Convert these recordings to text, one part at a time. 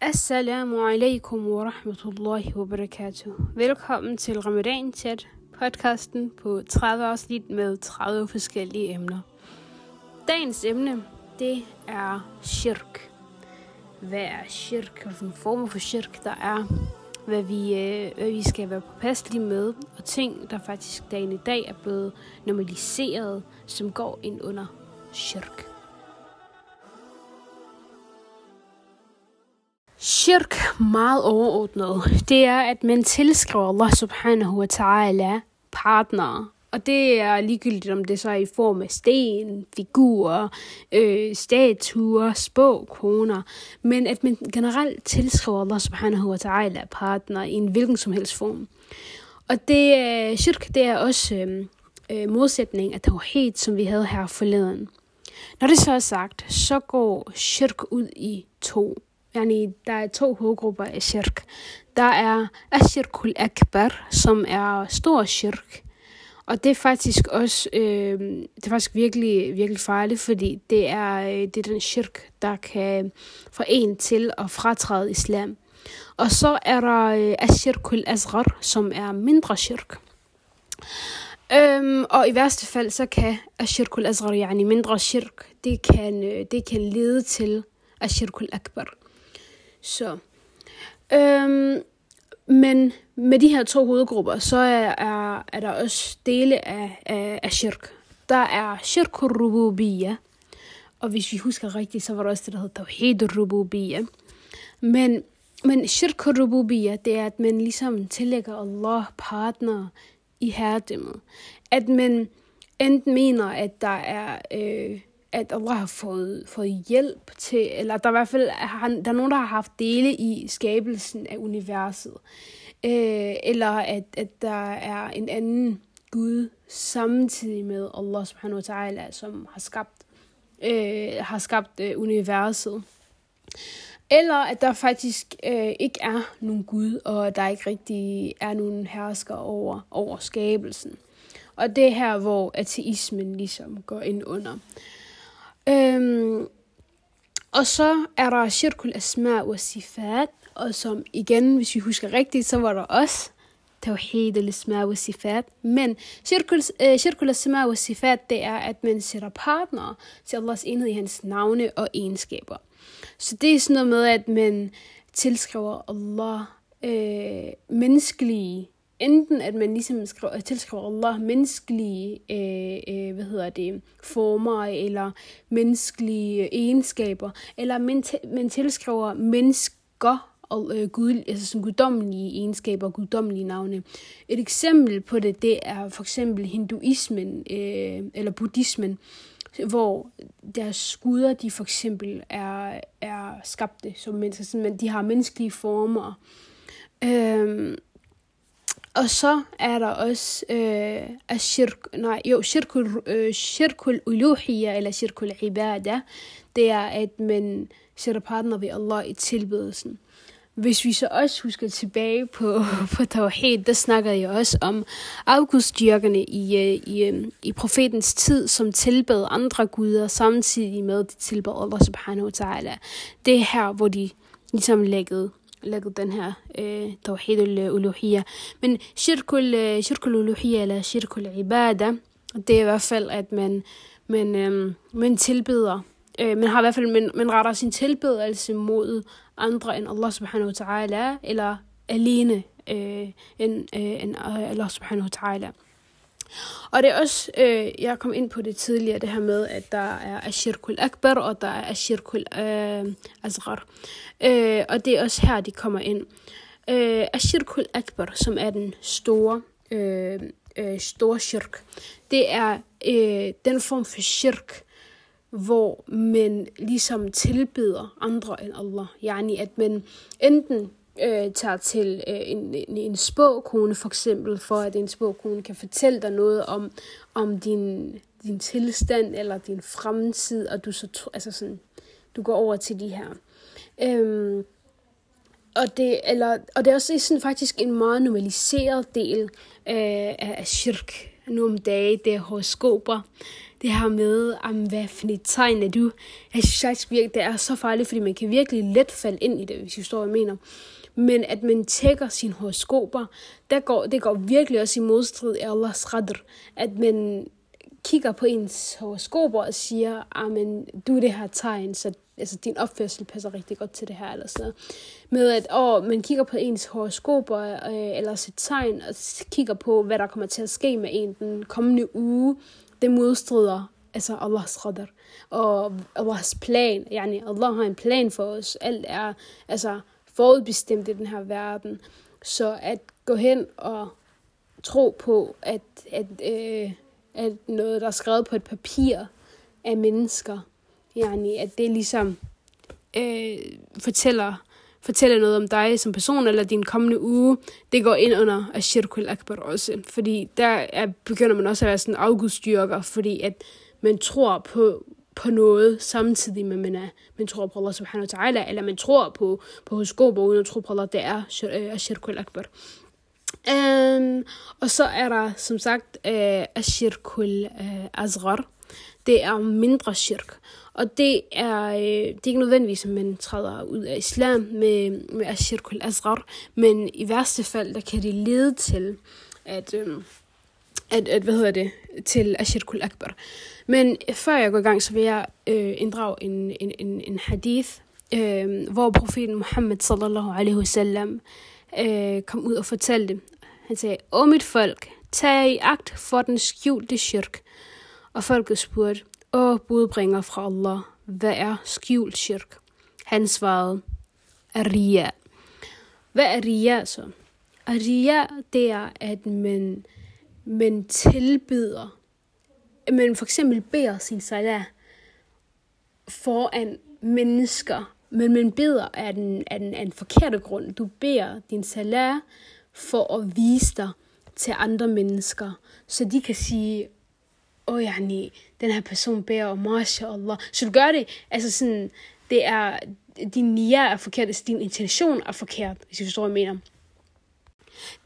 Assalamu alaikum wa rahmatullahi wa barakatuh. Velkommen til Ramadan Chat, podcasten på 30 afsnit med 30 forskellige emner. Dagens emne, det er shirk. Hvad er shirk? Hvilken former for shirk der er? Hvad vi, øh, hvad vi skal være påpasselige med, og ting, der faktisk dagen i dag er blevet normaliseret, som går ind under shirk. Shirk meget overordnet, det er, at man tilskriver Allah subhanahu wa ta'ala partnere. Og det er ligegyldigt, om det så er i form af sten, figurer, øh, statuer, spåkoner. Men at man generelt tilskriver Allah subhanahu wa ta'ala partner i en hvilken som helst form. Og det, øh, shirk, det er også øh, øh, modsætning af tawhid, som vi havde her forleden. Når det så er sagt, så går shirk ud i to Yani, der er to hovedgrupper af shirk. Der er ashirkul akbar, som er stor shirk. Og det er faktisk også øh, det er faktisk virkelig, virkelig farligt, fordi det er, øh, det er den shirk, der kan få en til at fratræde islam. Og så er der øh, ashirkul asghar, som er mindre shirk. Øhm, og i værste fald, så kan ashirkul asghar, yani mindre shirk, det kan, øh, det kan lede til ashirkul akbar. Så. Øhm, men med de her to hovedgrupper, så er, er, er der også dele af, af, af shirk. Der er shirk rububiyya, og hvis vi husker rigtigt, så var der også det, der hedder tawhid rububiyya. Men, men shirk rububiyya, det er, at man ligesom tillægger Allah partner i herredømmet. At man enten mener, at der er øh, at Allah har fået, fået hjælp til, eller der er i hvert fald han, der er nogen, der har haft dele i skabelsen af universet. Øh, eller at, at der er en anden Gud samtidig med Allah subhanahu wa ta'ala, som har skabt, øh, har skabt øh, universet. Eller at der faktisk øh, ikke er nogen Gud, og der ikke rigtig er nogen hersker over, over skabelsen. Og det er her, hvor ateismen ligesom går ind under. Øhm, og så er der shirkul asma wa sifat, og som igen, hvis vi husker rigtigt, så var der også tawhid al asma wa sifat. Men shirkul, øh, shirkul asma wa sifat, det er, at man sætter partner til Allahs enhed i hans navne og egenskaber. Så det er sådan noget med, at man tilskriver Allah øh, menneskelige enten at man ligesom skriver, tilskriver Allah menneskelige øh, øh, hvad hedder det, former eller menneskelige egenskaber, eller man, man tilskriver mennesker og øh, gud, altså som guddommelige egenskaber og guddommelige navne. Et eksempel på det, det er for eksempel hinduismen øh, eller buddhismen, hvor deres guder, de for eksempel er, er skabte som mennesker, men de har menneskelige former. Øh, og så er der også øh, ashirk, nej, jo, shirkul, øh, shirkul uluhiyya eller shirkul ibada. Det er, at man sætter partner ved Allah i tilbedelsen. Hvis vi så også husker tilbage på, på Tawhid, der snakkede jeg også om afgudstyrkerne i, øh, i, øh, i profetens tid, som tilbad andre guder, samtidig med at de tilbad Allah subhanahu wa ta'ala. Det er her, hvor de ligesom læggede lavet den her الألوهية tawhid al-uluhiyya. Men shirkul, øh, shirkul uluhiyya det er i hvert fald, at man, man, øhm, man tilbeder, øh, man har i hvert fald, man, man retter sin tilbedelse mod andre end Allah subhanahu wa ta'ala, eller alene øh, end, øh, end Allah subhanahu wa ta'ala. Og det er også, øh, jeg kom ind på det tidligere, det her med, at der er Ashirkul Akbar, og der er Ashirkul øh, Asghar. Øh, og det er også her, de kommer ind. Øh, Ashirkul Akbar, som er den store, øh, øh, store shirk, det er øh, den form for shirk, hvor man ligesom tilbeder andre end Allah. Yani at man enten øh, tager til øh, en, en, en spåkone for eksempel, for at en spåkone kan fortælle dig noget om, om din, din tilstand eller din fremtid, og du så altså sådan, du går over til de her. Øhm, og det, eller, og det er også sådan faktisk en meget normaliseret del øh, af shirk nu om dagen, det er horoskoper. det her med, om hvad for et tegn er du? Jeg synes faktisk virkelig, det er så farligt, fordi man kan virkelig let falde ind i det, hvis du står og mener. Men at man tjekker sine horoskoper, der går, det går virkelig også i modstrid af Allahs radr. At man kigger på ens horoskoper og siger, at du er det her tegn, så altså, din opførsel passer rigtig godt til det her, eller sådan noget. Med at åh, man kigger på ens horoskoper, øh, eller sit tegn, og kigger på, hvad der kommer til at ske med en den kommende uge, det modstrider altså Allahs qadr og Allahs plan. Yani, Allah har en plan for os. Alt er altså forudbestemt i den her verden. Så at gå hen og tro på, at, at, øh, at noget, der er skrevet på et papir af mennesker, yani, at det ligesom øh, fortæller, fortæller noget om dig som person, eller din kommende uge, det går ind under Ashirkul Akbar også. Fordi der er, begynder man også at være sådan afgudstyrker, fordi at man tror på, på noget, samtidig med, at man, er, man tror på Allah subhanahu wa ta'ala, eller man tror på, på horoskoper, uden at tro på Allah, det er Ashirkul øh, Akbar. Um, og så er der som sagt øh, uh, Ashirkul uh, øh, Azghar. Det er mindre shirk. Og det er, øh, det er ikke nødvendigvis, at man træder ud af islam med, med Ashirkul Azghar, men i værste fald, der kan det lede til, at, øh, at, at hvad hedder det, til Ashirkul Akbar. Men før jeg går i gang, så vil jeg øh, inddrage en, en, en, en hadith, øh, hvor profeten Muhammad sallallahu alaihi wasallam øh, kom ud og fortalte. Han sagde, Åh mit folk, tag i agt for den skjulte shirk. Og folket spurgte, Åh budbringer fra Allah, hvad er skjult shirk? Han svarede, Ria. Hvad er Ria så? Ria, det er, at man, man tilbyder, man for eksempel beder sin salat foran mennesker, men man beder af den, af den, af den forkerte grund. Du beder din salat for at vise dig til andre mennesker, så de kan sige, åh, yani, den her person beder om, mashallah. Så du gør det, altså sådan, det er, din nia er forkert, altså din intention er forkert, hvis du forstår, hvad jeg mener.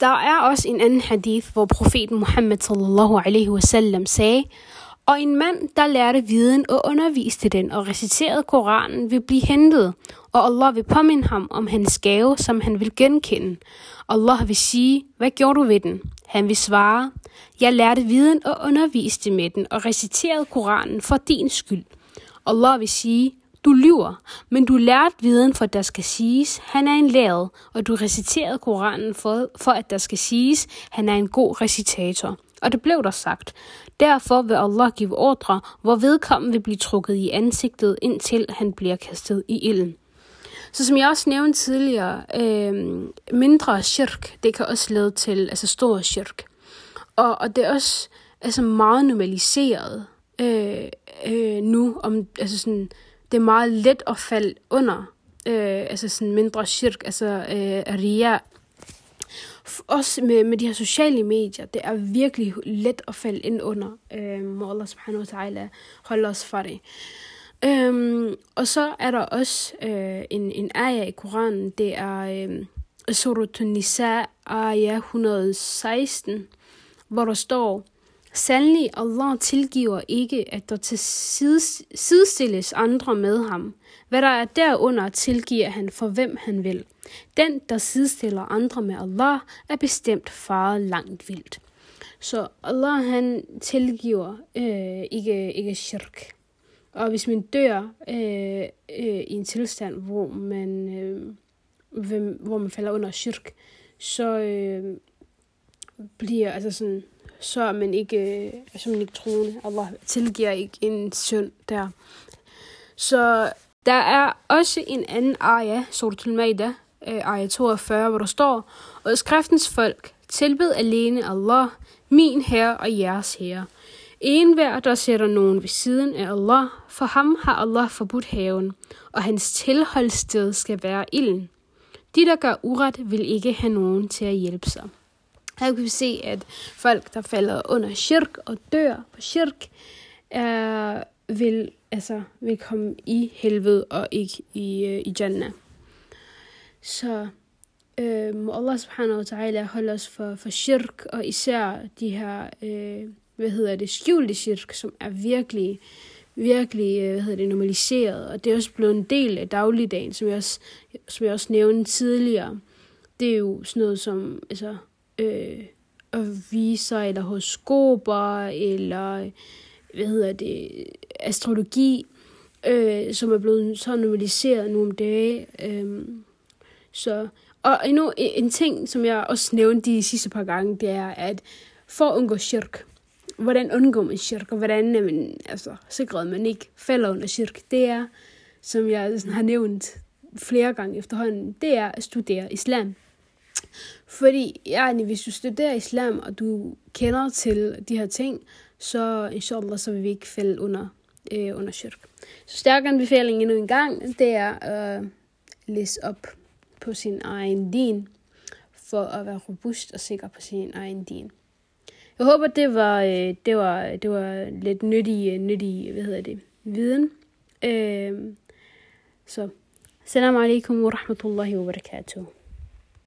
Der er også en anden hadith, hvor profeten Muhammad sallallahu alaihi wasallam sagde, og en mand, der lærte viden og underviste den og reciterede Koranen, vil blive hentet, og Allah vil påminde ham om hans gave, som han vil genkende. Allah vil sige, hvad gjorde du ved den? Han vil svare, jeg lærte viden og underviste med den og reciterede Koranen for din skyld. Allah vil sige, du lyver, men du lærte viden for, at der skal siges, han er en lærer, og du reciterede Koranen for, for, at der skal siges, han er en god recitator. Og det blev der sagt. Derfor vil Allah give ordre, hvor vedkommende vil blive trukket i ansigtet, indtil han bliver kastet i ilden. Så som jeg også nævnte tidligere, øh, mindre shirk, det kan også lede til altså stor shirk. Og, og det er også altså meget normaliseret øh, øh, nu, om, altså sådan, det er meget let at falde under, øh, altså sådan mindre shirk, altså øh, ria. Også med, med de her sociale medier, det er virkelig let at falde ind under. Øh, må Allah subhanahu wa ta'ala holde os fra det. Øhm, og så er der også øh, en, en ayah i Koranen, det er øh, Surat Nisa, ayah 116, hvor der står, Sandelig Allah tilgiver ikke, at der til sidestilles andre med ham. Hvad der er derunder, tilgiver han for hvem han vil. Den, der sidestiller andre med Allah, er bestemt faret langt vildt. Så Allah han tilgiver øh, ikke, ikke shirk. Og hvis man dør øh, øh, i en tilstand, hvor man, øh, hvor man falder under shirk, så øh, bliver altså sådan, så er man ikke, øh, så man ikke troende. Allah tilgiver ikke en synd der. Så der er også en anden aya, Suratul Maida, øh, aya 42, hvor der står, og skriftens folk, tilbed alene Allah, min herre og jeres herre. En hver, der sætter nogen ved siden af Allah, for ham har Allah forbudt haven, og hans tilholdssted skal være ilden. De, der gør uret, vil ikke have nogen til at hjælpe sig. Her kan vi se, at folk, der falder under shirk og dør på shirk, er, vil, altså, vil komme i helvede og ikke i, øh, i Jannah. Så øh, må Allah subhanahu wa ta'ala holde os for, for shirk, og især de her øh, hvad hedder det, skjulte shirk, som er virkelig, virkelig, øh, hvad hedder det, normaliseret, og det er også blevet en del af dagligdagen, som jeg også, som jeg også nævnte tidligere. Det er jo sådan noget som, altså, øh, aviser, eller horoskoper, eller, hvad hedder det, astrologi, øh, som er blevet så normaliseret nu om dage. Øh, så, og endnu en ting, som jeg også nævnte de sidste par gange, det er, at for at undgå shirk, hvordan undgår man shirk, og hvordan er man, altså, sikret, man ikke falder under shirk, det er, som jeg sådan har nævnt flere gange efterhånden, det er at studere islam. Fordi, ja, hvis du studerer islam, og du kender til de her ting, så inshallah, så vil vi ikke falde under, øh, under shirk. Så stærk anbefaling endnu en gang, det er at øh, læse op på sin egen din, for at være robust og sikker på sin egen din. Jeg håber, det var, øh, det var, det var lidt nyttig, øh, nyttig hvad hedder det, viden. Øh, så, salam alaikum wa rahmatullahi wa barakatuh.